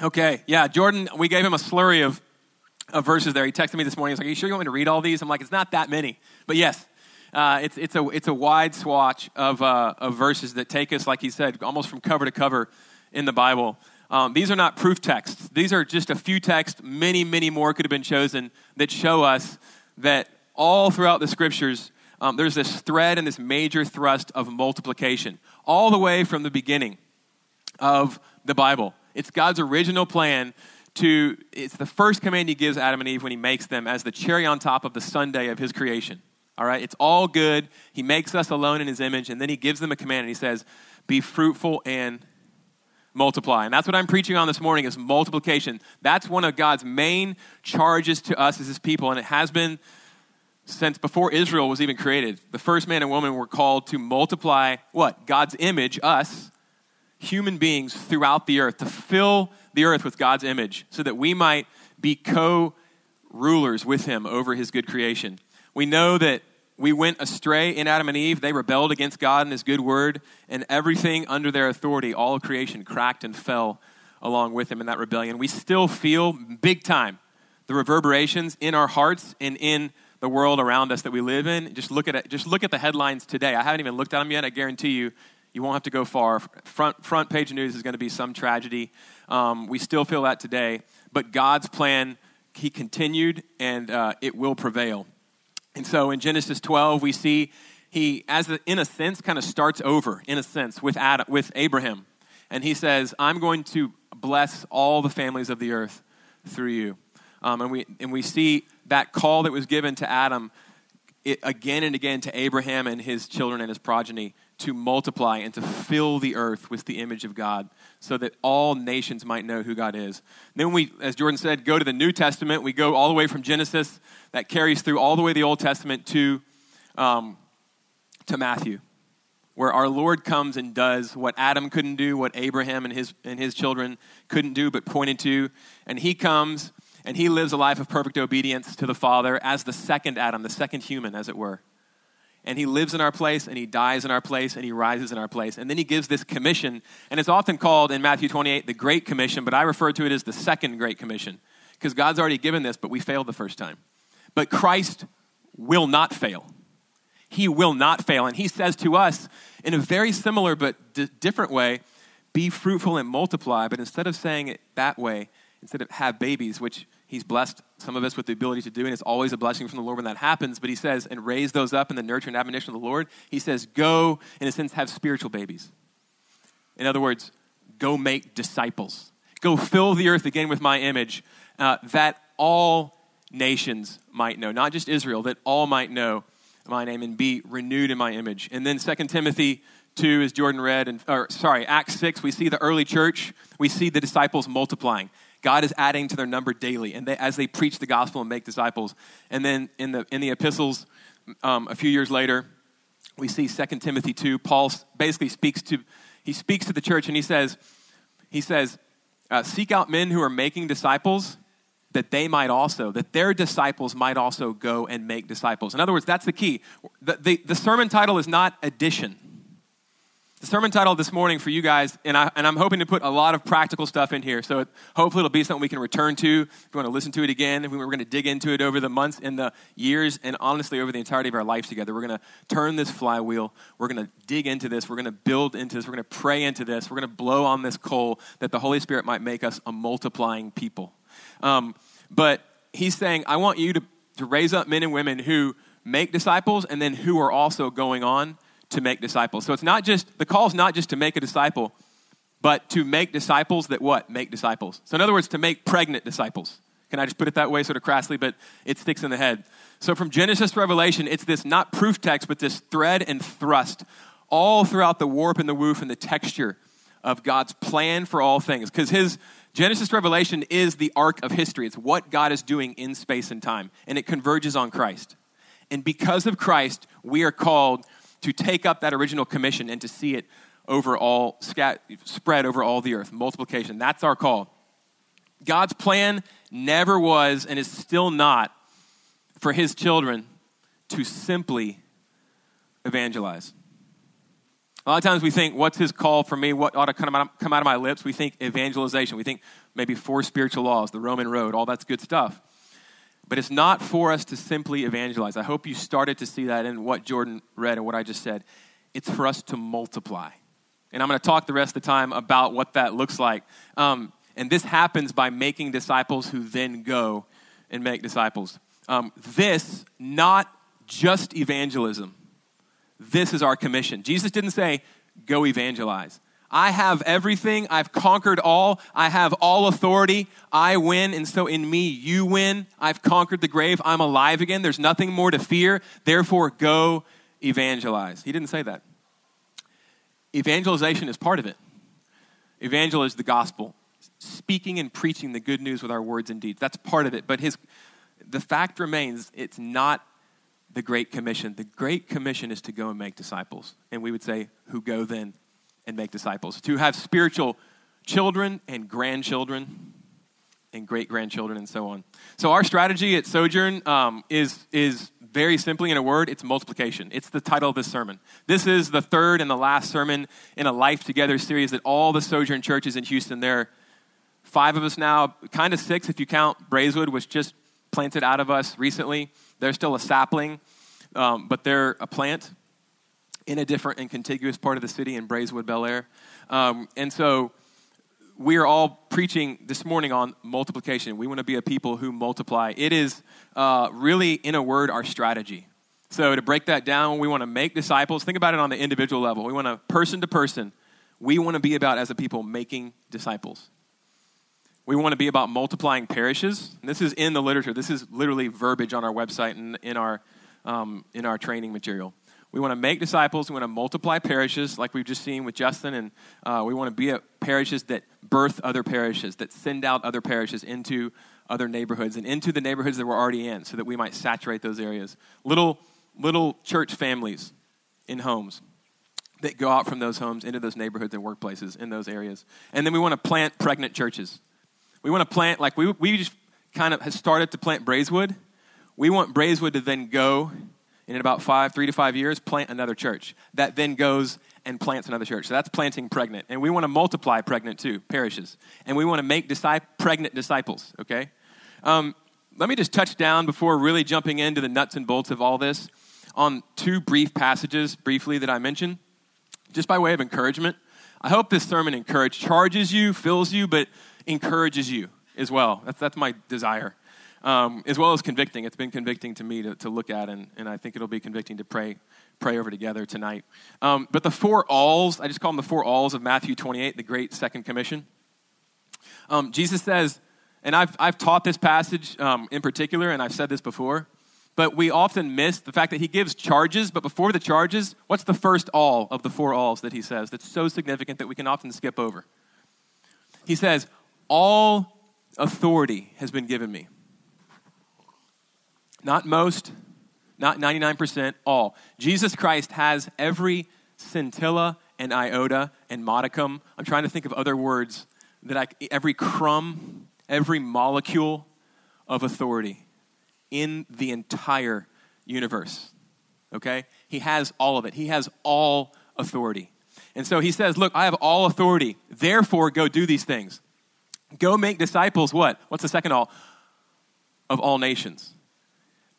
Okay, yeah, Jordan, we gave him a slurry of, of verses there. He texted me this morning. He's like, Are you sure you want me to read all these? I'm like, It's not that many. But yes, uh, it's, it's, a, it's a wide swatch of, uh, of verses that take us, like he said, almost from cover to cover in the Bible. Um, these are not proof texts. These are just a few texts. Many, many more could have been chosen that show us that all throughout the scriptures, um, there's this thread and this major thrust of multiplication, all the way from the beginning of the Bible. It's God's original plan to, it's the first command he gives Adam and Eve when he makes them as the cherry on top of the sundae of his creation. All right, it's all good. He makes us alone in his image, and then he gives them a command, and he says, Be fruitful and multiply. And that's what I'm preaching on this morning is multiplication. That's one of God's main charges to us as his people, and it has been since before Israel was even created. The first man and woman were called to multiply what? God's image, us, human beings throughout the earth, to fill the earth with God's image so that we might be co rulers with him over his good creation. We know that we went astray in Adam and Eve. They rebelled against God and his good word, and everything under their authority, all creation, cracked and fell along with him in that rebellion. We still feel big time the reverberations in our hearts and in the world around us that we live in. Just look at it. Just look at the headlines today. I haven't even looked at them yet. I guarantee you, you won't have to go far. Front, front page news is going to be some tragedy. Um, we still feel that today. But God's plan, He continued, and uh, it will prevail. And so in Genesis 12, we see He, as in a sense, kind of starts over, in a sense, with, Adam, with Abraham. And He says, I'm going to bless all the families of the earth through you. Um, and, we, and we see that call that was given to Adam it, again and again to Abraham and his children and his progeny to multiply and to fill the earth with the image of God so that all nations might know who God is. then we, as Jordan said, go to the New Testament. We go all the way from Genesis, that carries through all the way the Old Testament to, um, to Matthew, where our Lord comes and does what Adam couldn't do, what Abraham and his, and his children couldn't do, but pointed to. And he comes and he lives a life of perfect obedience to the Father as the second Adam, the second human, as it were. And he lives in our place, and he dies in our place, and he rises in our place. And then he gives this commission, and it's often called in Matthew 28 the Great Commission, but I refer to it as the Second Great Commission, because God's already given this, but we failed the first time. But Christ will not fail. He will not fail. And he says to us in a very similar but d- different way be fruitful and multiply. But instead of saying it that way, instead of have babies, which he's blessed some of us with the ability to do, and it's always a blessing from the Lord when that happens. But he says, and raise those up in the nurture and admonition of the Lord. He says, go, in a sense, have spiritual babies. In other words, go make disciples. Go fill the earth again with my image, uh, that all nations might know, not just Israel, that all might know my name and be renewed in my image. And then 2 Timothy 2, as Jordan read, and or sorry, Acts 6, we see the early church, we see the disciples multiplying. God is adding to their number daily, and they, as they preach the gospel and make disciples. And then in the, in the epistles, um, a few years later, we see 2 Timothy 2. Paul basically speaks to, he speaks to the church and he says, he says, uh, seek out men who are making disciples that they might also, that their disciples might also go and make disciples. In other words, that's the key. The, the, the sermon title is not addition. The sermon title this morning for you guys, and, I, and I'm hoping to put a lot of practical stuff in here. So it, hopefully it'll be something we can return to if you want to listen to it again. If we, we're going to dig into it over the months and the years, and honestly over the entirety of our lives together. We're going to turn this flywheel. We're going to dig into this. We're going to build into this. We're going to pray into this. We're going to blow on this coal that the Holy Spirit might make us a multiplying people. Um, but he's saying, I want you to, to raise up men and women who make disciples and then who are also going on to make disciples. So it's not just, the call is not just to make a disciple, but to make disciples that what? Make disciples. So in other words, to make pregnant disciples. Can I just put it that way, sort of crassly, but it sticks in the head. So from Genesis to Revelation, it's this not proof text, but this thread and thrust all throughout the warp and the woof and the texture of God's plan for all things. Because his Genesis Revelation is the arc of history. It's what God is doing in space and time, and it converges on Christ. And because of Christ, we are called to take up that original commission and to see it over all, scat, spread over all the earth. Multiplication. That's our call. God's plan never was and is still not for his children to simply evangelize. A lot of times we think, what's his call for me? What ought to come out, come out of my lips? We think evangelization. We think maybe four spiritual laws, the Roman road, all that's good stuff. But it's not for us to simply evangelize. I hope you started to see that in what Jordan read and what I just said. It's for us to multiply. And I'm going to talk the rest of the time about what that looks like. Um, and this happens by making disciples who then go and make disciples. Um, this, not just evangelism, this is our commission. Jesus didn't say, go evangelize. I have everything. I've conquered all. I have all authority. I win. And so in me, you win. I've conquered the grave. I'm alive again. There's nothing more to fear. Therefore, go evangelize. He didn't say that. Evangelization is part of it. Evangel is the gospel, speaking and preaching the good news with our words and deeds. That's part of it. But his, the fact remains, it's not the Great Commission. The Great Commission is to go and make disciples. And we would say, who go then and make disciples? To have spiritual children and grandchildren and great grandchildren and so on. So, our strategy at Sojourn um, is, is very simply in a word, it's multiplication. It's the title of this sermon. This is the third and the last sermon in a Life Together series that all the Sojourn churches in Houston, there are five of us now, kind of six if you count Braeswood, which just planted out of us recently. They're still a sapling, um, but they're a plant in a different and contiguous part of the city in Braeswood, Bellaire. Um, and so we are all preaching this morning on multiplication. We want to be a people who multiply. It is uh, really, in a word, our strategy. So to break that down, we want to make disciples. Think about it on the individual level. We want to, person to person, we want to be about, as a people, making disciples. We want to be about multiplying parishes. And this is in the literature. This is literally verbiage on our website and in our, um, in our training material. We want to make disciples. We want to multiply parishes, like we've just seen with Justin. And uh, we want to be at parishes that birth other parishes, that send out other parishes into other neighborhoods and into the neighborhoods that we're already in so that we might saturate those areas. Little, little church families in homes that go out from those homes into those neighborhoods and workplaces in those areas. And then we want to plant pregnant churches. We want to plant, like we, we just kind of started to plant Braeswood. We want Braeswood to then go, in about five, three to five years, plant another church that then goes and plants another church. So that's planting pregnant. And we want to multiply pregnant too, parishes. And we want to make pregnant disciples, okay? Um, let me just touch down before really jumping into the nuts and bolts of all this on two brief passages, briefly, that I mentioned, just by way of encouragement. I hope this sermon encourages, charges you, fills you, but encourages you as well. That's, that's my desire. Um, as well as convicting. It's been convicting to me to, to look at, and, and I think it'll be convicting to pray pray over together tonight. Um, but the four alls, I just call them the four alls of Matthew 28, the great second commission. Um, Jesus says, and I've, I've taught this passage um, in particular, and I've said this before, but we often miss the fact that he gives charges, but before the charges, what's the first all of the four alls that he says that's so significant that we can often skip over? He says, all authority has been given me. Not most, not 99%, all. Jesus Christ has every scintilla and iota and modicum. I'm trying to think of other words that I, every crumb, every molecule of authority in the entire universe. Okay? He has all of it. He has all authority. And so he says, Look, I have all authority. Therefore, go do these things. Go make disciples, what? What's the second all? Of all nations.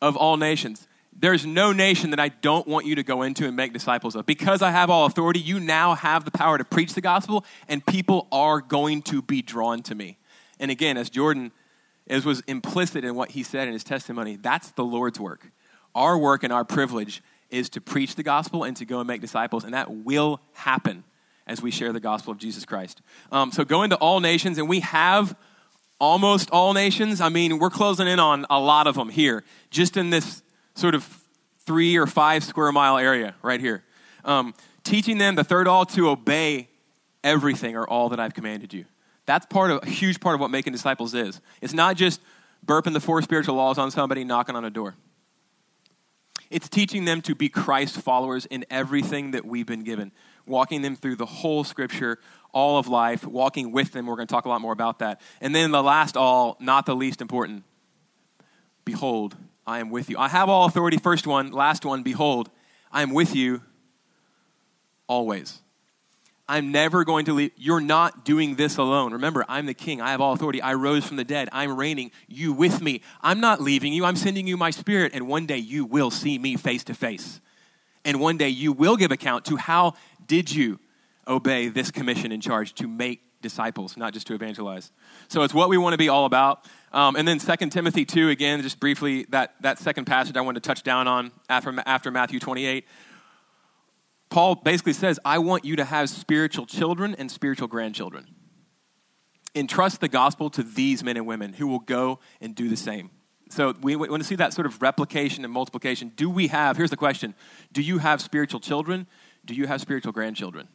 Of all nations. There's no nation that I don't want you to go into and make disciples of. Because I have all authority, you now have the power to preach the gospel, and people are going to be drawn to me. And again, as Jordan, as was implicit in what he said in his testimony, that's the Lord's work. Our work and our privilege is to preach the gospel and to go and make disciples, and that will happen as we share the gospel of Jesus Christ. Um, so go into all nations, and we have almost all nations. I mean, we're closing in on a lot of them here, just in this sort of three or five square mile area right here. Um, teaching them, the third all, to obey everything or all that I've commanded you. That's part of a huge part of what making disciples is. It's not just burping the four spiritual laws on somebody, knocking on a door. It's teaching them to be Christ followers in everything that we've been given, walking them through the whole scripture, all of life, walking with them. We're going to talk a lot more about that. And then the last all, not the least important Behold, I am with you. I have all authority, first one. Last one, behold, I am with you always. I'm never going to leave. You're not doing this alone. Remember, I'm the king. I have all authority. I rose from the dead. I'm reigning. You with me. I'm not leaving you. I'm sending you my spirit. And one day you will see me face to face. And one day you will give account to how did you obey this commission in charge to make disciples, not just to evangelize. So it's what we want to be all about. Um, and then 2 Timothy 2, again, just briefly, that, that second passage I wanted to touch down on after, after Matthew 28. Paul basically says, I want you to have spiritual children and spiritual grandchildren. Entrust the gospel to these men and women who will go and do the same. So we want to see that sort of replication and multiplication. Do we have, here's the question Do you have spiritual children? Do you have spiritual grandchildren?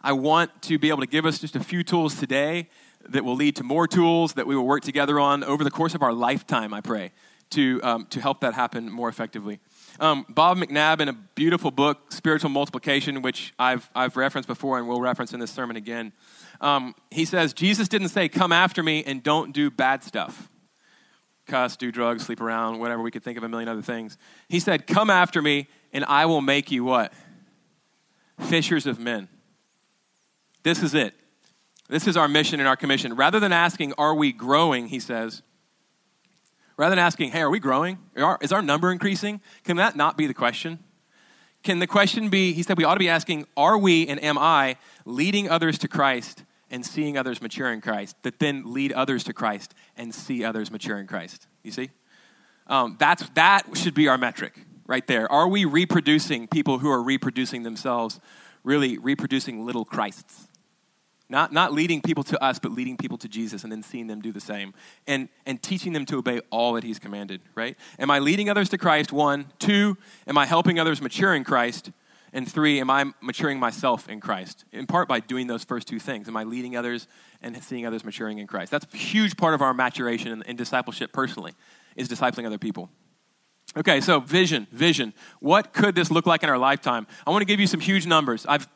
I want to be able to give us just a few tools today that will lead to more tools that we will work together on over the course of our lifetime, I pray, to, um, to help that happen more effectively. Um, Bob McNabb, in a beautiful book, Spiritual Multiplication, which I've, I've referenced before and will reference in this sermon again, um, he says, Jesus didn't say, Come after me and don't do bad stuff. Cuss, do drugs, sleep around, whatever. We could think of a million other things. He said, Come after me and I will make you what? Fishers of men. This is it. This is our mission and our commission. Rather than asking, Are we growing? He says, Rather than asking, hey, are we growing? Is our number increasing? Can that not be the question? Can the question be, he said, we ought to be asking, are we and am I leading others to Christ and seeing others mature in Christ, that then lead others to Christ and see others mature in Christ? You see? Um, that's, that should be our metric right there. Are we reproducing people who are reproducing themselves, really reproducing little Christs? Not, not leading people to us, but leading people to Jesus and then seeing them do the same and, and teaching them to obey all that He's commanded, right? Am I leading others to Christ? One. Two, am I helping others mature in Christ? And three, am I maturing myself in Christ? In part by doing those first two things. Am I leading others and seeing others maturing in Christ? That's a huge part of our maturation and, and discipleship personally, is discipling other people. Okay, so vision, vision. What could this look like in our lifetime? I want to give you some huge numbers. I've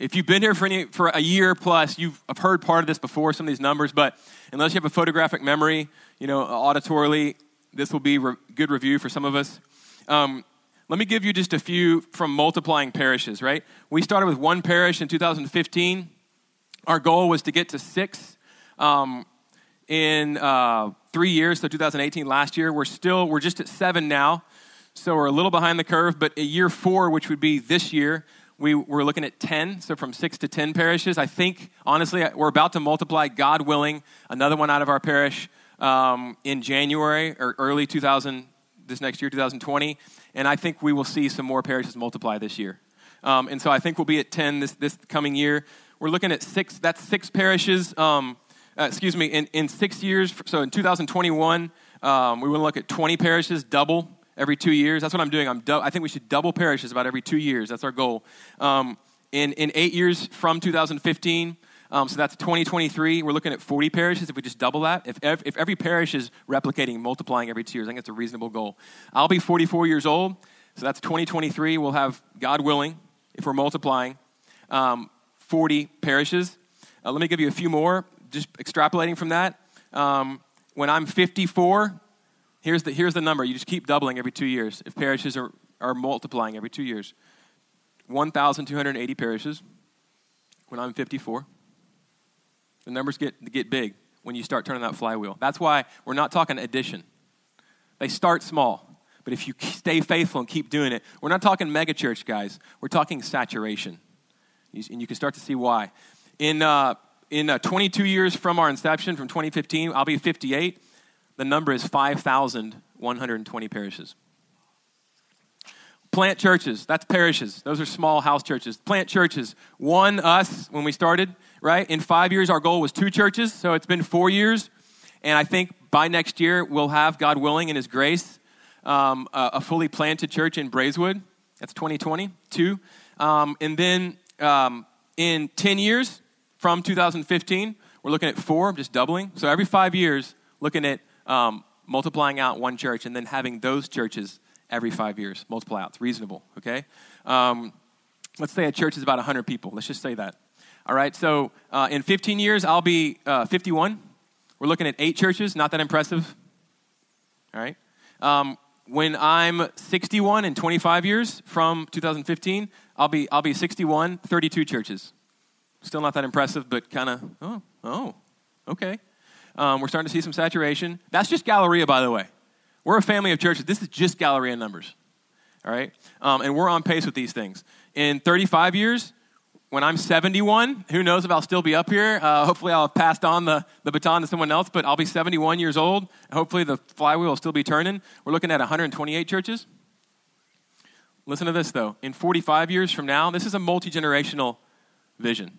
if you've been here for, any, for a year plus, you've have heard part of this before, some of these numbers, but unless you have a photographic memory, you know, auditorily, this will be re- good review for some of us. Um, let me give you just a few from multiplying parishes, right? We started with one parish in 2015. Our goal was to get to six um, in uh, three years, so 2018 last year. We're still, we're just at seven now, so we're a little behind the curve, but a year four, which would be this year, we were looking at 10, so from six to 10 parishes. I think, honestly, we're about to multiply, God willing, another one out of our parish um, in January or early 2000, this next year, 2020. And I think we will see some more parishes multiply this year. Um, and so I think we'll be at 10 this, this coming year. We're looking at six, that's six parishes, um, uh, excuse me, in, in six years. So in 2021, um, we to look at 20 parishes, double every two years. That's what I'm doing. I'm I think we should double parishes about every two years. That's our goal. Um, in, in eight years from 2015, um, so that's 2023, we're looking at 40 parishes if we just double that. If, ev- if every parish is replicating, multiplying every two years, I think it's a reasonable goal. I'll be 44 years old, so that's 2023. We'll have, God willing, if we're multiplying, um, 40 parishes. Uh, let me give you a few more, just extrapolating from that. Um, when I'm 54, Here's the, here's the number. You just keep doubling every two years if parishes are, are multiplying every two years. 1,280 parishes when I'm 54. The numbers get, get big when you start turning that flywheel. That's why we're not talking addition. They start small, but if you stay faithful and keep doing it, we're not talking megachurch, guys. We're talking saturation. And you can start to see why. In, uh, in uh, 22 years from our inception, from 2015, I'll be 58 the number is 5,120 parishes. Plant churches, that's parishes. Those are small house churches. Plant churches. One, us, when we started, right? In five years, our goal was two churches, so it's been four years. And I think by next year, we'll have, God willing, in His grace, um, a, a, fully planted church in Braeswood. That's 2022. Um, and then um, in 10 years from 2015, we're looking at four, just doubling. So every five years, looking at um, multiplying out one church and then having those churches every five years multiply out. It's reasonable, okay? Um, let's say a church is about 100 people. Let's just say that. All right, so uh, in 15 years, I'll be uh, 51. We're looking at eight churches, not that impressive. All right. Um, when I'm 61 in 25 years from 2015, I'll be, I'll be 61, 32 churches. Still not that impressive, but kind of, oh, oh, okay. Um, we're starting to see some saturation. That's just Galleria, by the way. We're a family of churches. This is just Galleria numbers, all right? Um, and we're on pace with these things. In 35 years, when I'm 71, who knows if I'll still be up here? Uh, hopefully, I'll have passed on the, the baton to someone else, but I'll be 71 years old. Hopefully, the flywheel will still be turning. We're looking at 128 churches. Listen to this, though. In 45 years from now, this is a multi generational vision.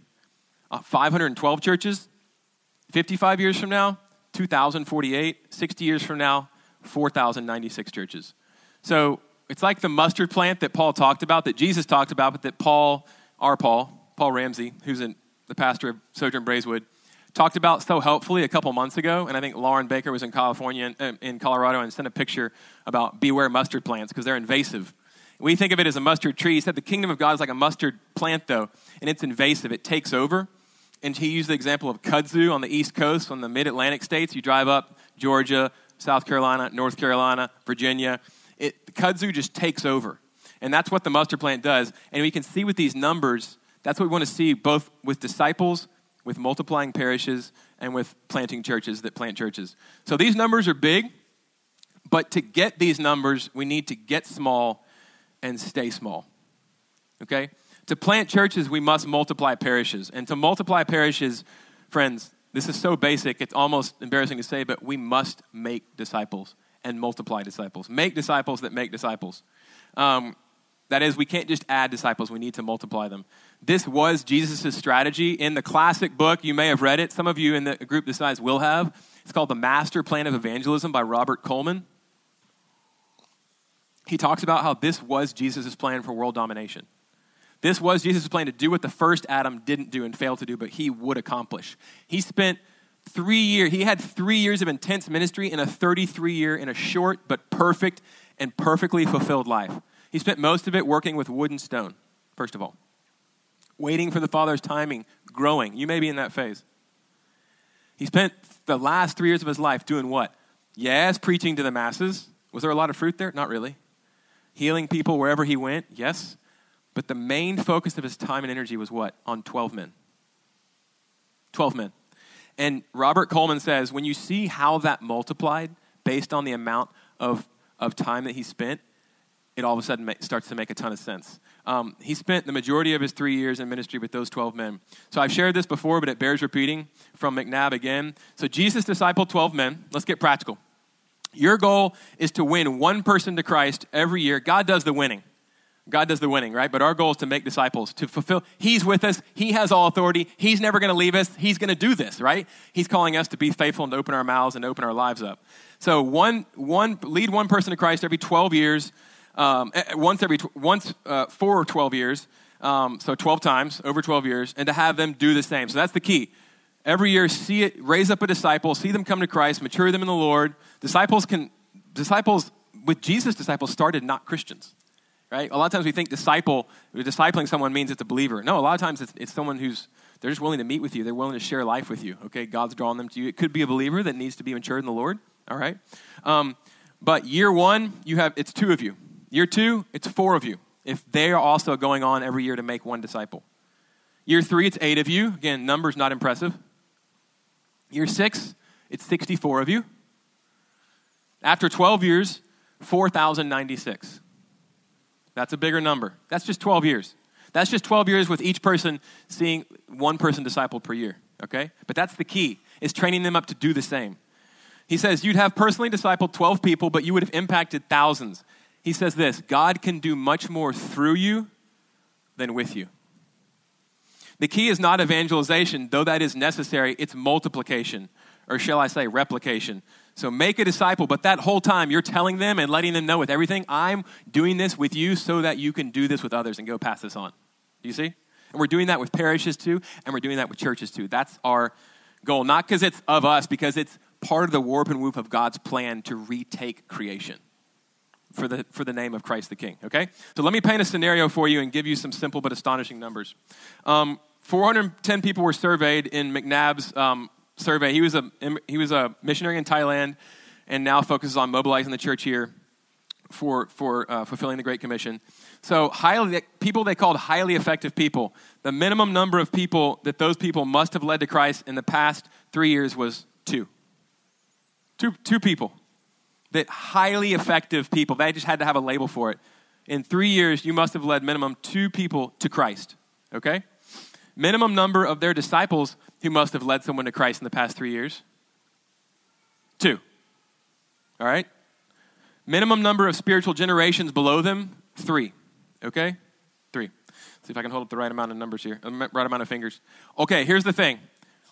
Uh, 512 churches. 55 years from now, 2,048. 60 years from now, 4,096 churches. So it's like the mustard plant that Paul talked about, that Jesus talked about, but that Paul, our Paul, Paul Ramsey, who's in, the pastor of Sojourn Braeswood, talked about so helpfully a couple months ago. And I think Lauren Baker was in California, uh, in Colorado, and sent a picture about beware mustard plants because they're invasive. We think of it as a mustard tree. He said the kingdom of God is like a mustard plant, though, and it's invasive. It takes over. And he used the example of kudzu on the East Coast, on the mid Atlantic states. You drive up Georgia, South Carolina, North Carolina, Virginia. It, kudzu just takes over. And that's what the mustard plant does. And we can see with these numbers, that's what we want to see both with disciples, with multiplying parishes, and with planting churches that plant churches. So these numbers are big, but to get these numbers, we need to get small and stay small. Okay? To plant churches, we must multiply parishes. And to multiply parishes, friends, this is so basic, it's almost embarrassing to say, but we must make disciples and multiply disciples. Make disciples that make disciples. Um, that is, we can't just add disciples, we need to multiply them. This was Jesus' strategy in the classic book. You may have read it. Some of you in the group this size will have. It's called The Master Plan of Evangelism by Robert Coleman. He talks about how this was Jesus' plan for world domination. This was Jesus' plan to do what the first Adam didn't do and failed to do, but he would accomplish. He spent three years, he had three years of intense ministry in a 33 year, in a short but perfect and perfectly fulfilled life. He spent most of it working with wood and stone, first of all, waiting for the Father's timing, growing. You may be in that phase. He spent the last three years of his life doing what? Yes, preaching to the masses. Was there a lot of fruit there? Not really. Healing people wherever he went? Yes. But the main focus of his time and energy was what? On 12 men. 12 men. And Robert Coleman says when you see how that multiplied based on the amount of, of time that he spent, it all of a sudden starts to make a ton of sense. Um, he spent the majority of his three years in ministry with those 12 men. So I've shared this before, but it bears repeating from McNabb again. So Jesus discipled 12 men. Let's get practical. Your goal is to win one person to Christ every year. God does the winning. God does the winning, right? But our goal is to make disciples, to fulfill. He's with us. He has all authority. He's never going to leave us. He's going to do this, right? He's calling us to be faithful and to open our mouths and open our lives up. So one, one, lead one person to Christ every 12 years, um, eh, once every, once uh, for 12 years. Um, so 12 times over 12 years, and to have them do the same. So that's the key. Every year, see it, raise up a disciple, see them come to Christ, mature them in the Lord. Disciples can, disciples with Jesus, disciples started not Christians right? A lot of times we think disciple, discipling someone means it's a believer. No, a lot of times it's, it's someone who's, they're just willing to meet with you. They're willing to share life with you, okay? God's drawing them to you. It could be a believer that needs to be matured in the Lord, all right? Um, but year one, you have, it's two of you. Year two, it's four of you. If they are also going on every year to make one disciple. Year three, it's eight of you. Again, numbers not impressive. Year six, it's 64 of you. After 12 years, 4,096. That's a bigger number. That's just 12 years. That's just 12 years with each person seeing one person discipled per year, okay? But that's the key, is training them up to do the same. He says, You'd have personally discipled 12 people, but you would have impacted thousands. He says this God can do much more through you than with you. The key is not evangelization, though that is necessary, it's multiplication, or shall I say, replication. So make a disciple, but that whole time you're telling them and letting them know with everything, I'm doing this with you so that you can do this with others and go pass this on. You see? And we're doing that with parishes too, and we're doing that with churches too. That's our goal. Not because it's of us, because it's part of the warp and woof of God's plan to retake creation for the, for the name of Christ the King. Okay? So let me paint a scenario for you and give you some simple but astonishing numbers. Um, 410 people were surveyed in McNabb's um, survey. He was a, he was a missionary in Thailand and now focuses on mobilizing the church here for, for uh, fulfilling the Great Commission. So, highly, people they called highly effective people. The minimum number of people that those people must have led to Christ in the past three years was two. Two, two people. That highly effective people, they just had to have a label for it. In three years, you must have led minimum two people to Christ. Okay? Minimum number of their disciples who must have led someone to Christ in the past three years? Two. All right? Minimum number of spiritual generations below them? Three. Okay? Three. Let's see if I can hold up the right amount of numbers here, uh, right amount of fingers. Okay, here's the thing.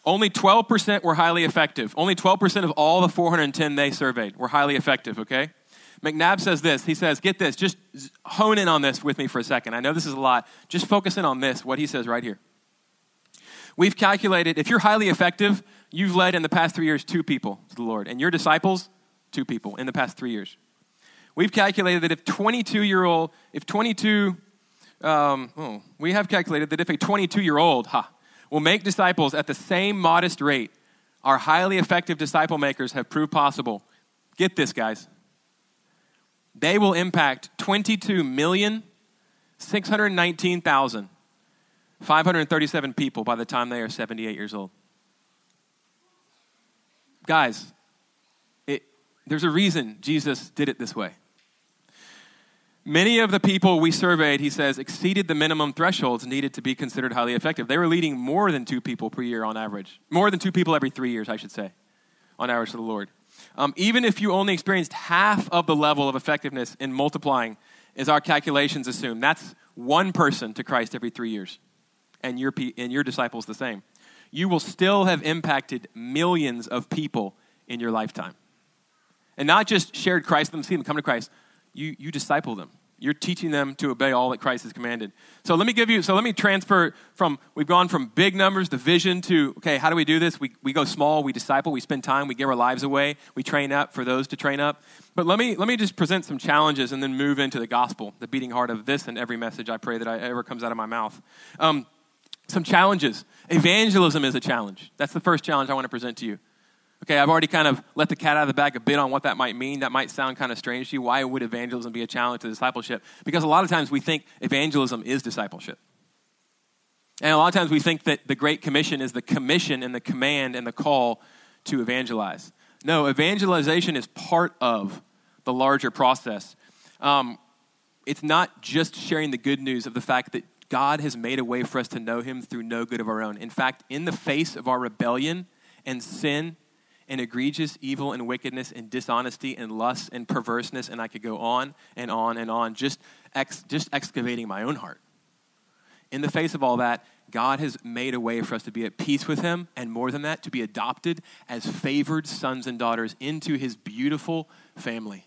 Only 12% were highly effective. Only 12% of all the 410 they surveyed were highly effective, okay? McNabb says this. He says, get this, just hone in on this with me for a second. I know this is a lot. Just focus in on this, what he says right here. We've calculated if you're highly effective, you've led in the past three years two people to the Lord, and your disciples, two people in the past three years. We've calculated that if 22 year old, if 22, um, oh, we have calculated that if a 22 year old, ha, will make disciples at the same modest rate our highly effective disciple makers have proved possible. Get this, guys. They will impact 22,619,000 537 people by the time they are 78 years old. Guys, it, there's a reason Jesus did it this way. Many of the people we surveyed, he says, exceeded the minimum thresholds needed to be considered highly effective. They were leading more than two people per year on average, more than two people every three years, I should say, on average to the Lord. Um, even if you only experienced half of the level of effectiveness in multiplying, as our calculations assume, that's one person to Christ every three years and your, and your disciples the same. You will still have impacted millions of people in your lifetime. And not just shared Christ, them see them come to Christ, you, you disciple them. You're teaching them to obey all that Christ has commanded. So let me give you, so let me transfer from, we've gone from big numbers, the vision, to, okay, how do we do this? We, we go small, we disciple, we spend time, we give our lives away, we train up for those to train up. But let me, let me just present some challenges and then move into the gospel, the beating heart of this and every message I pray that I, ever comes out of my mouth. Um, some challenges. Evangelism is a challenge. That's the first challenge I want to present to you. Okay, I've already kind of let the cat out of the bag a bit on what that might mean. That might sound kind of strange to you. Why would evangelism be a challenge to discipleship? Because a lot of times we think evangelism is discipleship. And a lot of times we think that the Great Commission is the commission and the command and the call to evangelize. No, evangelization is part of the larger process. Um, it's not just sharing the good news of the fact that God has made a way for us to know Him through no good of our own. In fact, in the face of our rebellion and sin and egregious evil and wickedness and dishonesty and lust and perverseness, and I could go on and on and on, just, ex, just excavating my own heart. In the face of all that, God has made a way for us to be at peace with Him, and more than that, to be adopted as favored sons and daughters into His beautiful family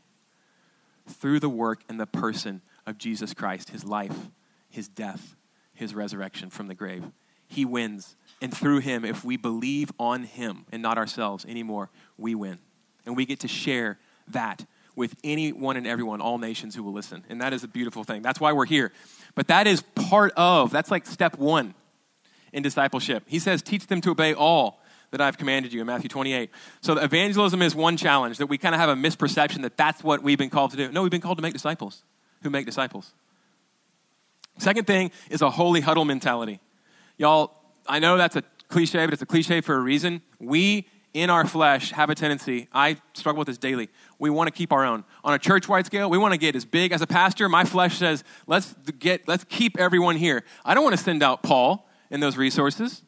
through the work and the person of Jesus Christ, His life, His death, His resurrection from the grave. He wins and through him, if we believe on him and not ourselves anymore, we win. And we get to share that with anyone and everyone, all nations who will listen. And that is a beautiful thing. That's why we're here. But that is part of, that's like step one in discipleship. He says, teach them to obey all that I've commanded you in Matthew 28. So evangelism is one challenge that we kind of have a misperception that that's what we've been called to do. No, we've been called to make disciples who make disciples. Second thing is a holy huddle mentality. Y'all, I know that's a cliche, but it's a cliche for a reason. We, in our flesh, have a tendency, I struggle with this daily. We want to keep our own. On a church wide scale, we want to get as big. As a pastor, my flesh says, let's, get, let's keep everyone here. I don't want to send out Paul and those resources.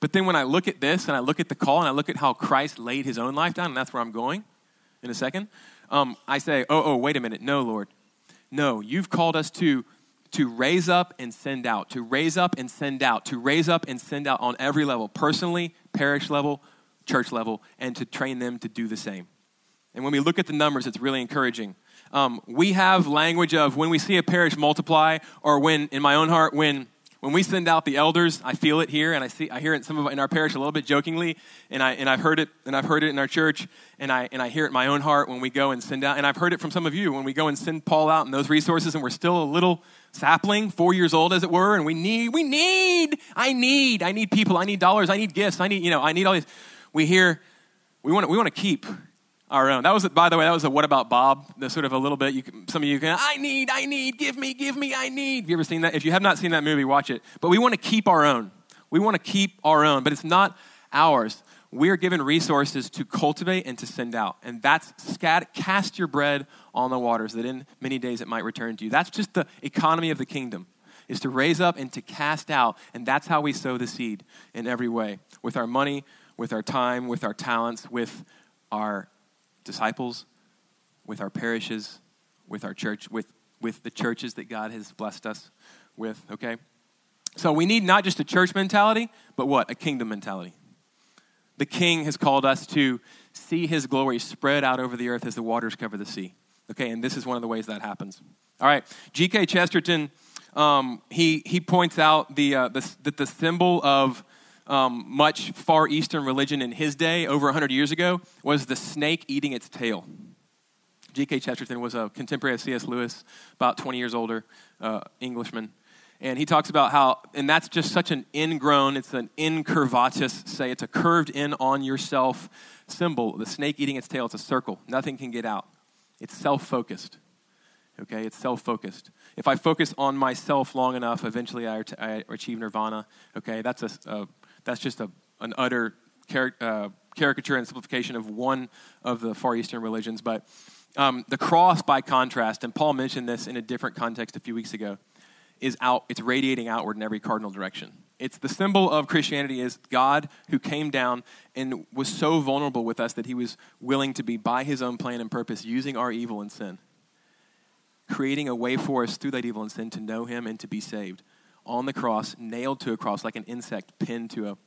But then when I look at this and I look at the call and I look at how Christ laid his own life down, and that's where I'm going in a second, um, I say, oh, oh, wait a minute. No, Lord. No, you've called us to to raise up and send out, to raise up and send out, to raise up and send out on every level, personally, parish level, church level, and to train them to do the same. And when we look at the numbers, it's really encouraging. Um, we have language of when we see a parish multiply, or when, in my own heart, when when we send out the elders, I feel it here, and I see I hear it in some of in our parish a little bit jokingly, and I and I've heard it and I've heard it in our church, and I and I hear it in my own heart when we go and send out, and I've heard it from some of you when we go and send Paul out and those resources, and we're still a little sapling, four years old as it were, and we need we need I need I need people, I need dollars, I need gifts, I need you know I need all these. We hear we want to, we want to keep our own. That was, by the way, that was a what about Bob? The sort of a little bit. You can, some of you can. I need, I need, give me, give me, I need. Have you ever seen that? If you have not seen that movie, watch it. But we want to keep our own. We want to keep our own, but it's not ours. We are given resources to cultivate and to send out, and that's scat, cast your bread on the waters, that in many days it might return to you. That's just the economy of the kingdom is to raise up and to cast out. And that's how we sow the seed in every way with our money, with our time, with our talents, with our disciples, with our parishes, with our church, with, with the churches that God has blessed us with, okay? So we need not just a church mentality, but what? A kingdom mentality. The king has called us to see his glory spread out over the earth as the waters cover the sea. Okay, and this is one of the ways that happens. All right, G.K. Chesterton, um, he, he points out the, uh, the, that the symbol of um, much Far Eastern religion in his day, over 100 years ago, was the snake eating its tail. G.K. Chesterton was a contemporary of C.S. Lewis, about 20 years older, uh, Englishman. And he talks about how, and that's just such an ingrown, it's an incurvatus, say, it's a curved in on yourself symbol. The snake eating its tail, it's a circle. Nothing can get out. It's self focused. Okay, it's self focused. If I focus on myself long enough, eventually I, I achieve nirvana. Okay, that's, a, a that's just a, an utter uh, caricature and simplification of one of the Far Eastern religions. But um, the cross, by contrast, and Paul mentioned this in a different context a few weeks ago, is out, it's radiating outward in every cardinal direction. It's the symbol of Christianity is God who came down and was so vulnerable with us that he was willing to be by his own plan and purpose using our evil and sin, creating a way for us through that evil and sin to know him and to be saved. On the cross, nailed to a cross like an insect pinned to a,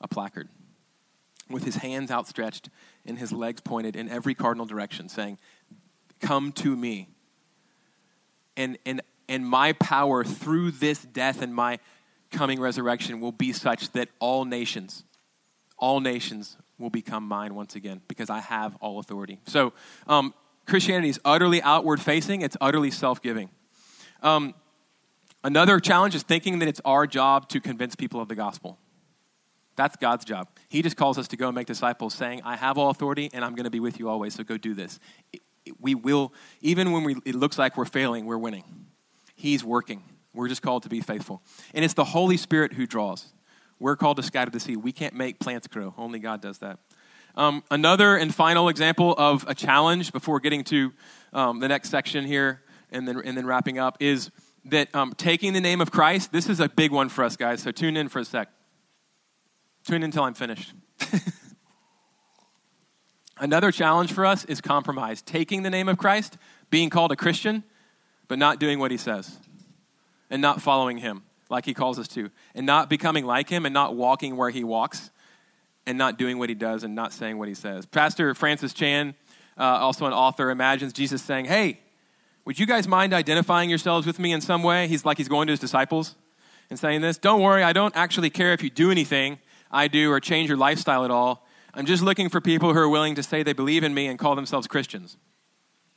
a placard, with his hands outstretched and his legs pointed in every cardinal direction, saying, Come to me. And, and and my power through this death and my coming resurrection will be such that all nations, all nations will become mine once again because I have all authority. So, um, Christianity is utterly outward facing, it's utterly self giving. Um, another challenge is thinking that it's our job to convince people of the gospel. That's God's job. He just calls us to go and make disciples, saying, I have all authority and I'm going to be with you always, so go do this. We will, even when we, it looks like we're failing, we're winning. He's working. We're just called to be faithful. And it's the Holy Spirit who draws. We're called to scatter the seed. We can't make plants grow, only God does that. Um, another and final example of a challenge before getting to um, the next section here and then, and then wrapping up is that um, taking the name of Christ, this is a big one for us, guys, so tune in for a sec. Tune in until I'm finished. Another challenge for us is compromise. Taking the name of Christ, being called a Christian, but not doing what he says and not following him like he calls us to, and not becoming like him and not walking where he walks and not doing what he does and not saying what he says. Pastor Francis Chan, uh, also an author, imagines Jesus saying, Hey, would you guys mind identifying yourselves with me in some way? He's like he's going to his disciples and saying this Don't worry, I don't actually care if you do anything I do or change your lifestyle at all. I'm just looking for people who are willing to say they believe in me and call themselves Christians.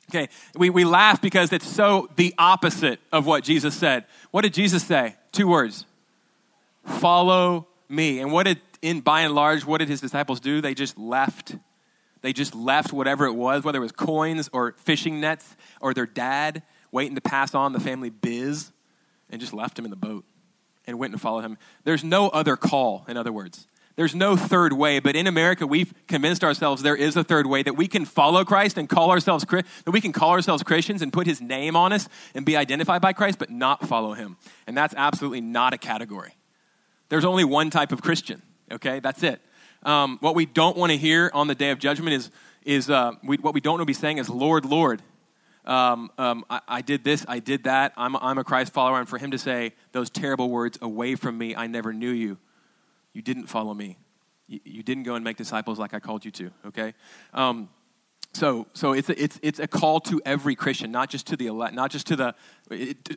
Okay, we, we laugh because it's so the opposite of what Jesus said. What did Jesus say? Two words follow me. And what did, in by and large, what did his disciples do? They just left. They just left whatever it was, whether it was coins or fishing nets or their dad waiting to pass on the family biz, and just left him in the boat and went and followed him. There's no other call, in other words. There's no third way, but in America, we've convinced ourselves there is a third way that we can follow Christ and call ourselves that we can call ourselves Christians and put His name on us and be identified by Christ, but not follow Him. And that's absolutely not a category. There's only one type of Christian. Okay, that's it. Um, what we don't want to hear on the day of judgment is is uh, we, what we don't want to be saying is Lord, Lord. Um, um, I, I, did this, I did that. I'm, I'm a Christ follower, and for Him to say those terrible words, "Away from me, I never knew you." You didn't follow me. You, you didn't go and make disciples like I called you to, okay? Um, so, so it's a, it's it's a call to every Christian, not just to the elect, not just to the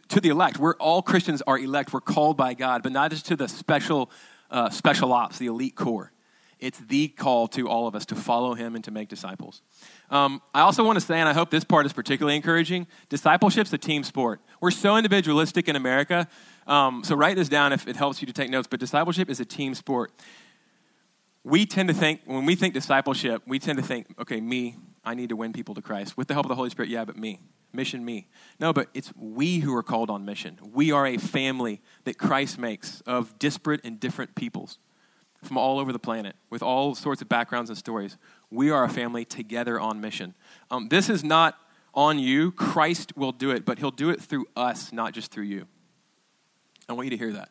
to the elect. We're all Christians are elect. We're called by God, but not just to the special uh, special ops, the elite corps. It's the call to all of us to follow Him and to make disciples. Um, I also want to say, and I hope this part is particularly encouraging. Discipleship's a team sport. We're so individualistic in America um, so write this down if it helps you to take notes. But discipleship is a team sport. We tend to think, when we think discipleship, we tend to think, okay, me, I need to win people to Christ. With the help of the Holy Spirit, yeah, but me. Mission me. No, but it's we who are called on mission. We are a family that Christ makes of disparate and different peoples from all over the planet with all sorts of backgrounds and stories. We are a family together on mission. Um, this is not on you. Christ will do it, but he'll do it through us, not just through you. I want you to hear that.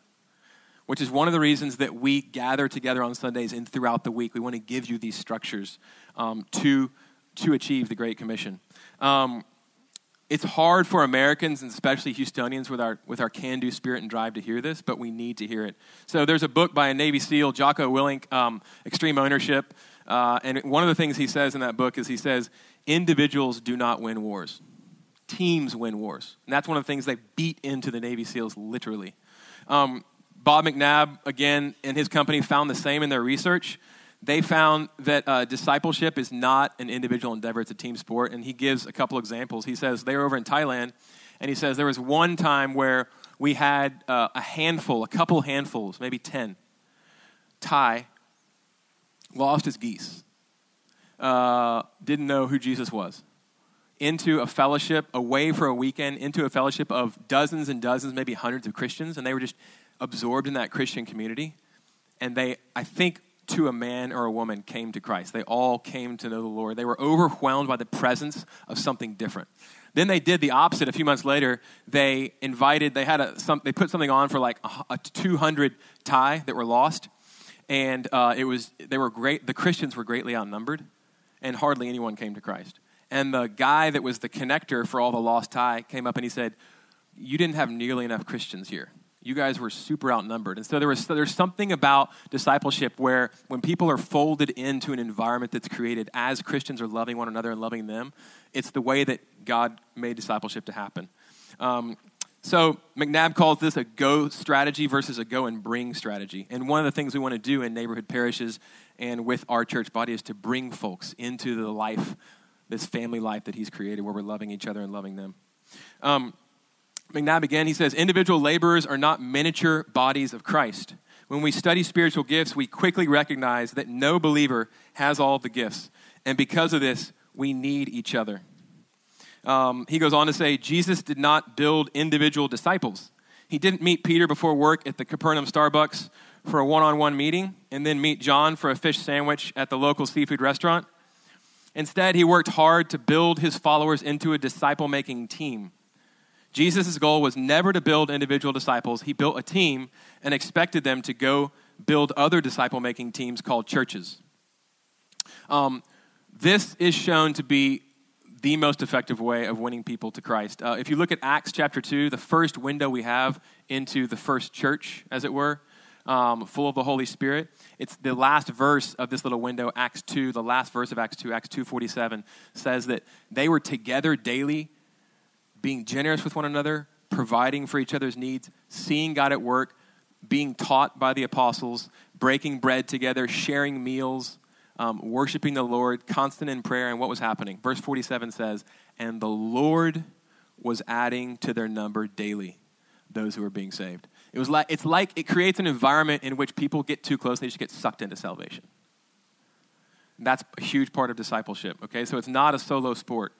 Which is one of the reasons that we gather together on Sundays and throughout the week. We want to give you these structures um, to, to achieve the Great Commission. Um, it's hard for Americans and especially Houstonians with our with our can-do spirit and drive to hear this, but we need to hear it. So there's a book by a Navy SEAL, Jocko Willink, um, Extreme Ownership, uh, and one of the things he says in that book is he says individuals do not win wars, teams win wars, and that's one of the things they beat into the Navy SEALs literally. Um, Bob McNabb again and his company found the same in their research they found that uh, discipleship is not an individual endeavor, it's a team sport. And he gives a couple examples. He says they were over in Thailand, and he says there was one time where we had uh, a handful, a couple handfuls, maybe 10. Thai lost his geese, uh, didn't know who Jesus was. Into a fellowship, away for a weekend, into a fellowship of dozens and dozens, maybe hundreds of Christians, and they were just absorbed in that Christian community. And they, I think, to a man or a woman came to Christ. They all came to know the Lord. They were overwhelmed by the presence of something different. Then they did the opposite. A few months later, they invited. They had a some, They put something on for like a, a 200 Thai that were lost, and uh, it was they were great. The Christians were greatly outnumbered, and hardly anyone came to Christ. And the guy that was the connector for all the lost Thai came up and he said, "You didn't have nearly enough Christians here." You guys were super outnumbered. And so there was there's something about discipleship where when people are folded into an environment that's created as Christians are loving one another and loving them, it's the way that God made discipleship to happen. Um, so McNabb calls this a go strategy versus a go and bring strategy. And one of the things we want to do in neighborhood parishes and with our church body is to bring folks into the life, this family life that he's created where we're loving each other and loving them. Um, McNabb again, he says, individual laborers are not miniature bodies of Christ. When we study spiritual gifts, we quickly recognize that no believer has all the gifts. And because of this, we need each other. Um, he goes on to say, Jesus did not build individual disciples. He didn't meet Peter before work at the Capernaum Starbucks for a one on one meeting and then meet John for a fish sandwich at the local seafood restaurant. Instead, he worked hard to build his followers into a disciple making team. Jesus' goal was never to build individual disciples. He built a team and expected them to go build other disciple making teams called churches. Um, this is shown to be the most effective way of winning people to Christ. Uh, if you look at Acts chapter 2, the first window we have into the first church, as it were, um, full of the Holy Spirit. It's the last verse of this little window, Acts 2, the last verse of Acts 2, Acts 2.47, says that they were together daily being generous with one another, providing for each other's needs, seeing God at work, being taught by the apostles, breaking bread together, sharing meals, um, worshiping the Lord, constant in prayer. And what was happening? Verse 47 says, And the Lord was adding to their number daily those who were being saved. It was like, it's like it creates an environment in which people get too close, they just get sucked into salvation. that's a huge part of discipleship, okay? So it's not a solo sport.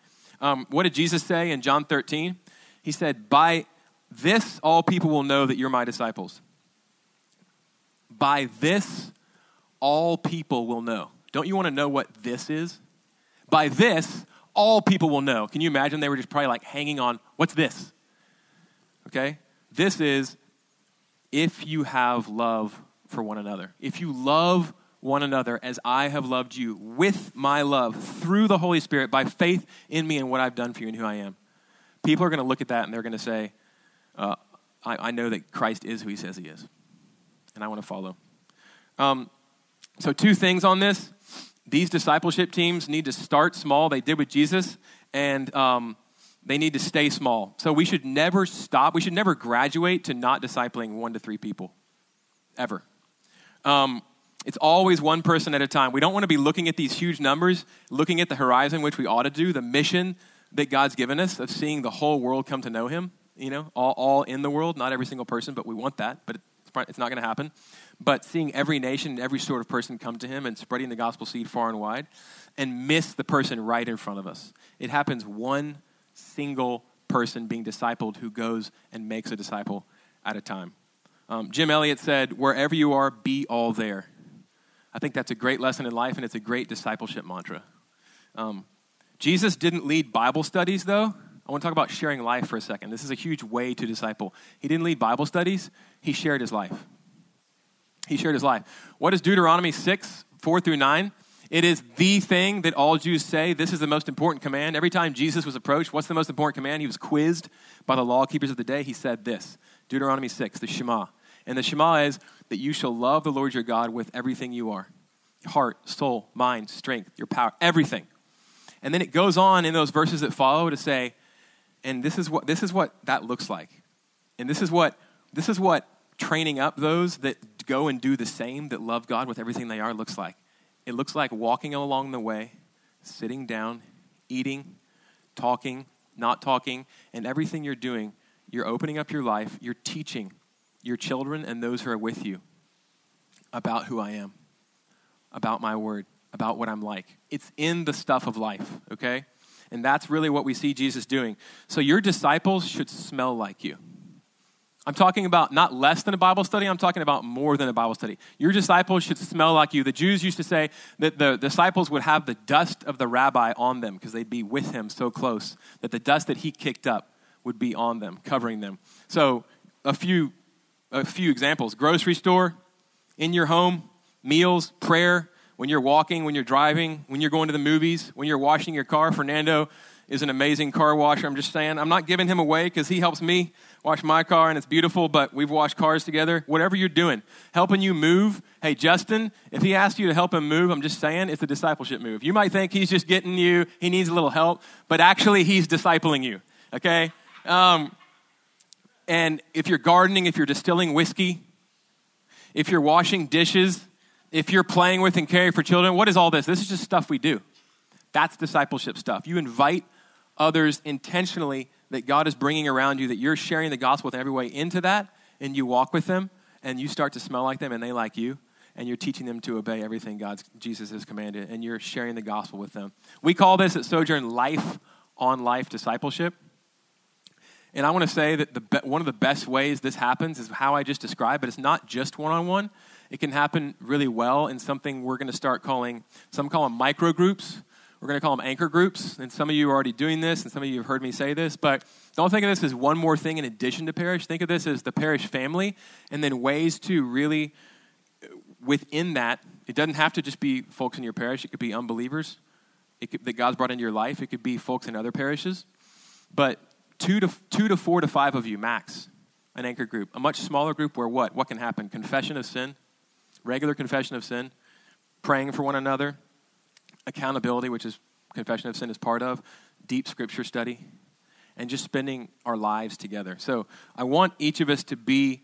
Um, what did Jesus say in John 13? He said, By this all people will know that you're my disciples. By this all people will know. Don't you want to know what this is? By this all people will know. Can you imagine they were just probably like hanging on, what's this? Okay? This is if you have love for one another. If you love one another as I have loved you with my love through the Holy Spirit by faith in me and what I've done for you and who I am. People are going to look at that and they're going to say, uh, I, I, know that Christ is who he says he is, and I want to follow. Um, so, two things on this. These discipleship teams need to start small. They did with Jesus, and um, they need to stay small. So, we should never stop. We should never graduate to not discipling one to three people, ever. Um, it's always one person at a time. We don't want to be looking at these huge numbers, looking at the horizon, which we ought to do, the mission that God's given us of seeing the whole world come to know Him, you know, all, all in the world, not every single person, but we want that, but it's not going to happen. But seeing every nation and every sort of person come to him and spreading the gospel seed far and wide and miss the person right in front of us. It happens one single person being discipled who goes and makes a disciple at a time. Um, Jim Elliot said, Wherever you are, be all there. I think that's a great lesson in life, and it's a great discipleship mantra. Um, Jesus didn't lead Bible studies, though. I want to talk about sharing life for a second. This is a huge way to disciple. He didn't lead Bible studies, he shared his life. He shared his life. What is Deuteronomy 6, 4 through 9? It is the thing that all Jews say. This is the most important command. Every time Jesus was approached, what's the most important command? He was quizzed by the law keepers of the day. He said this Deuteronomy 6, the Shema. And the Shema is that you shall love the Lord your God with everything you are heart, soul, mind, strength, your power, everything. And then it goes on in those verses that follow to say, and this is what this is what that looks like. And this is what this is what training up those that go and do the same that love God with everything they are looks like. It looks like walking along the way, sitting down, eating, talking, not talking, and everything you're doing, you're opening up your life, you're teaching your children and those who are with you about who I am, about my word, about what I'm like. It's in the stuff of life, okay? And that's really what we see Jesus doing. So your disciples should smell like you. I'm talking about not less than a Bible study, I'm talking about more than a Bible study. Your disciples should smell like you. The Jews used to say that the disciples would have the dust of the rabbi on them because they'd be with him so close that the dust that he kicked up would be on them, covering them. So, a few, a few examples grocery store, in your home, meals, prayer, when you're walking, when you're driving, when you're going to the movies, when you're washing your car. Fernando is an amazing car washer. I'm just saying, I'm not giving him away because he helps me wash my car and it's beautiful, but we've washed cars together. Whatever you're doing, helping you move. Hey, Justin, if he asks you to help him move, I'm just saying it's a discipleship move. You might think he's just getting you, he needs a little help, but actually he's discipling you, okay? Um, and if you're gardening, if you're distilling whiskey, if you're washing dishes, if you're playing with and caring for children, what is all this? This is just stuff we do. That's discipleship stuff. You invite others intentionally that God is bringing around you, that you're sharing the gospel with every way into that, and you walk with them, and you start to smell like them, and they like you, and you're teaching them to obey everything God, Jesus has commanded, and you're sharing the gospel with them. We call this at Sojourn life on life discipleship. And I want to say that the, one of the best ways this happens is how I just described, but it's not just one on one. It can happen really well in something we're going to start calling, some call them micro groups we're going to call them anchor groups. And some of you are already doing this, and some of you have heard me say this. But don't think of this as one more thing in addition to parish. Think of this as the parish family, and then ways to really, uh, within that, it doesn't have to just be folks in your parish, it could be unbelievers could, that God's brought into your life, it could be folks in other parishes. But two to, two to four to five of you max, an anchor group. A much smaller group where what? What can happen? Confession of sin, regular confession of sin, praying for one another, accountability, which is confession of sin is part of, deep scripture study, and just spending our lives together. So I want each of us to be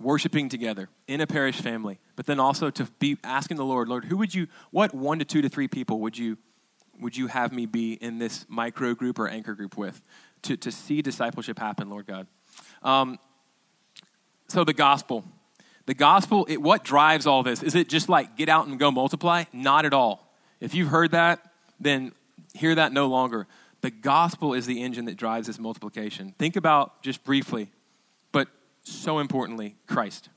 worshiping together in a parish family, but then also to be asking the Lord, Lord, who would you, what one to two to three people would you, would you have me be in this micro group or anchor group with to, to see discipleship happen, Lord God? Um, so the gospel. The gospel, it, what drives all this? Is it just like get out and go multiply? Not at all. If you've heard that, then hear that no longer. The gospel is the engine that drives this multiplication. Think about just briefly, but so importantly, Christ.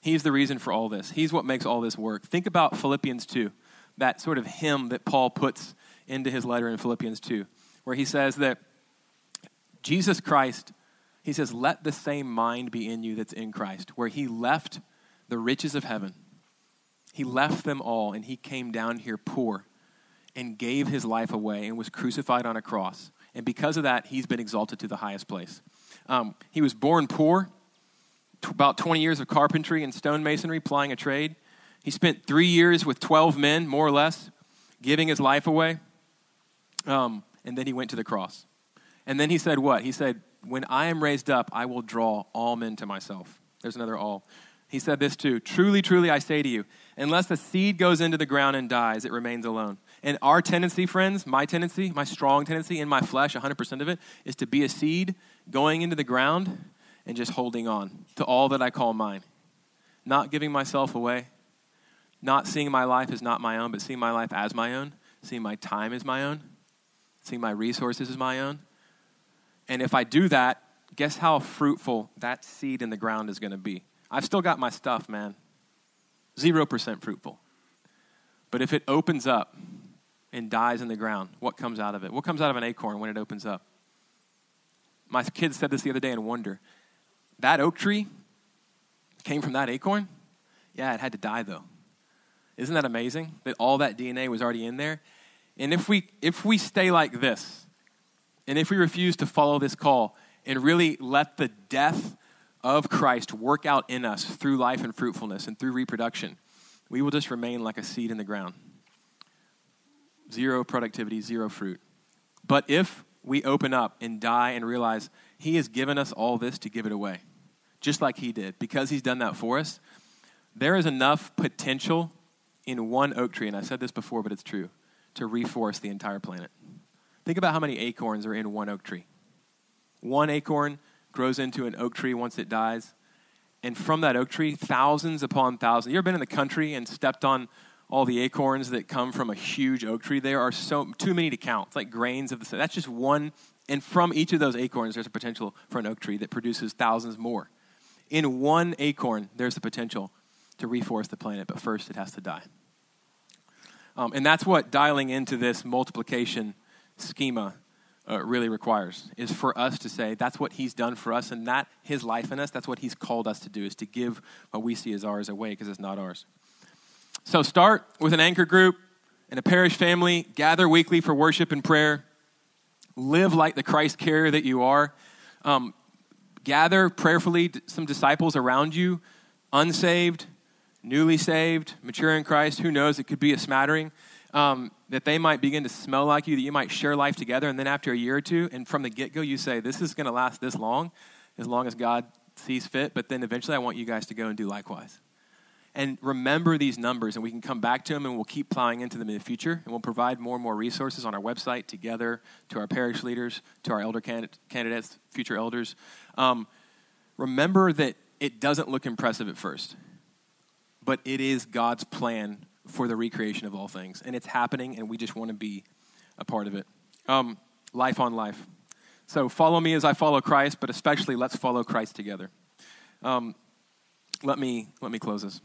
He's the reason for all this. He's what makes all this work. Think about Philippians 2, that sort of hymn that Paul puts into his letter in Philippians 2, where he says that Jesus Christ, he says, let the same mind be in you that's in Christ, where he left the riches of heaven he left them all and he came down here poor and gave his life away and was crucified on a cross. And because of that, he's been exalted to the highest place. Um, he was born poor, t- about 20 years of carpentry and stonemasonry, plying a trade. He spent three years with 12 men, more or less, giving his life away. Um, and then he went to the cross. And then he said, What? He said, When I am raised up, I will draw all men to myself. There's another all. He said this too Truly, truly, I say to you, unless the seed goes into the ground and dies, it remains alone. And our tendency, friends, my tendency, my strong tendency in my flesh, 100% of it, is to be a seed going into the ground and just holding on to all that I call mine. Not giving myself away, not seeing my life as not my own, but seeing my life as my own, seeing my time as my own, seeing my resources as my own. And if I do that, guess how fruitful that seed in the ground is going to be? I've still got my stuff, man. 0% fruitful. But if it opens up and dies in the ground, what comes out of it? What comes out of an acorn when it opens up? My kids said this the other day in wonder. That oak tree came from that acorn? Yeah, it had to die though. Isn't that amazing that all that DNA was already in there? And if we if we stay like this, and if we refuse to follow this call and really let the death of Christ work out in us through life and fruitfulness and through reproduction, we will just remain like a seed in the ground. Zero productivity, zero fruit. But if we open up and die and realize He has given us all this to give it away, just like He did, because He's done that for us, there is enough potential in one oak tree, and I said this before, but it's true, to reforest the entire planet. Think about how many acorns are in one oak tree. One acorn grows into an oak tree once it dies. And from that oak tree, thousands upon thousands. You ever been in the country and stepped on all the acorns that come from a huge oak tree? There are so too many to count. It's like grains of the That's just one. And from each of those acorns, there's a potential for an oak tree that produces thousands more. In one acorn, there's the potential to reforest the planet, but first it has to die. Um, and that's what dialing into this multiplication schema uh, really requires is for us to say that's what he's done for us and that his life in us that's what he's called us to do is to give what we see as ours away because it's not ours. So start with an anchor group and a parish family gather weekly for worship and prayer live like the christ carrier that you are um, gather prayerfully some disciples around you unsaved newly saved mature in christ who knows it could be a smattering um, that they might begin to smell like you, that you might share life together, and then after a year or two, and from the get go, you say, This is going to last this long, as long as God sees fit, but then eventually I want you guys to go and do likewise. And remember these numbers, and we can come back to them and we'll keep plowing into them in the future. And we'll provide more and more resources on our website together to our parish leaders, to our elder candidates, future elders. Um, remember that it doesn't look impressive at first, but it is God's plan for the recreation of all things. And it's happening, and we just want to be a part of it. Um, life on life. So follow me as I follow Christ, but especially let's follow Christ together. Um, let me let me close this.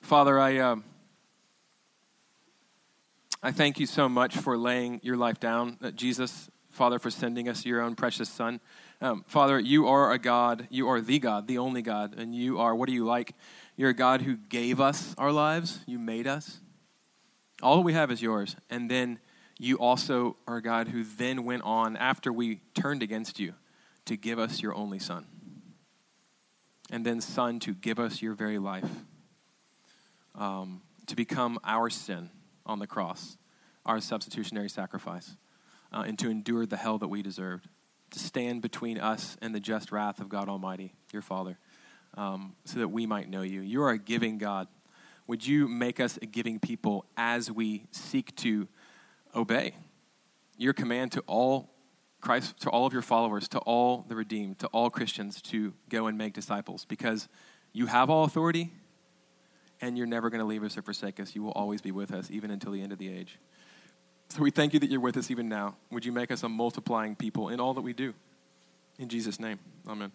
Father, I uh, I thank you so much for laying your life down, uh, Jesus. Father, for sending us your own precious Son. Um, Father, you are a God. You are the God, the only God. And you are, what are you like? You're a God who gave us our lives. You made us. All that we have is yours. And then you also are a God who then went on, after we turned against you, to give us your only Son. And then, Son, to give us your very life, um, to become our sin on the cross, our substitutionary sacrifice uh, and to endure the hell that we deserved, to stand between us and the just wrath of God Almighty, your Father, um, so that we might know you. You are a giving God. Would you make us a giving people as we seek to obey your command to all Christ, to all of your followers, to all the redeemed, to all Christians to go and make disciples? Because you have all authority and you're never going to leave us or forsake us. You will always be with us, even until the end of the age. So we thank you that you're with us even now. Would you make us a multiplying people in all that we do? In Jesus' name, amen.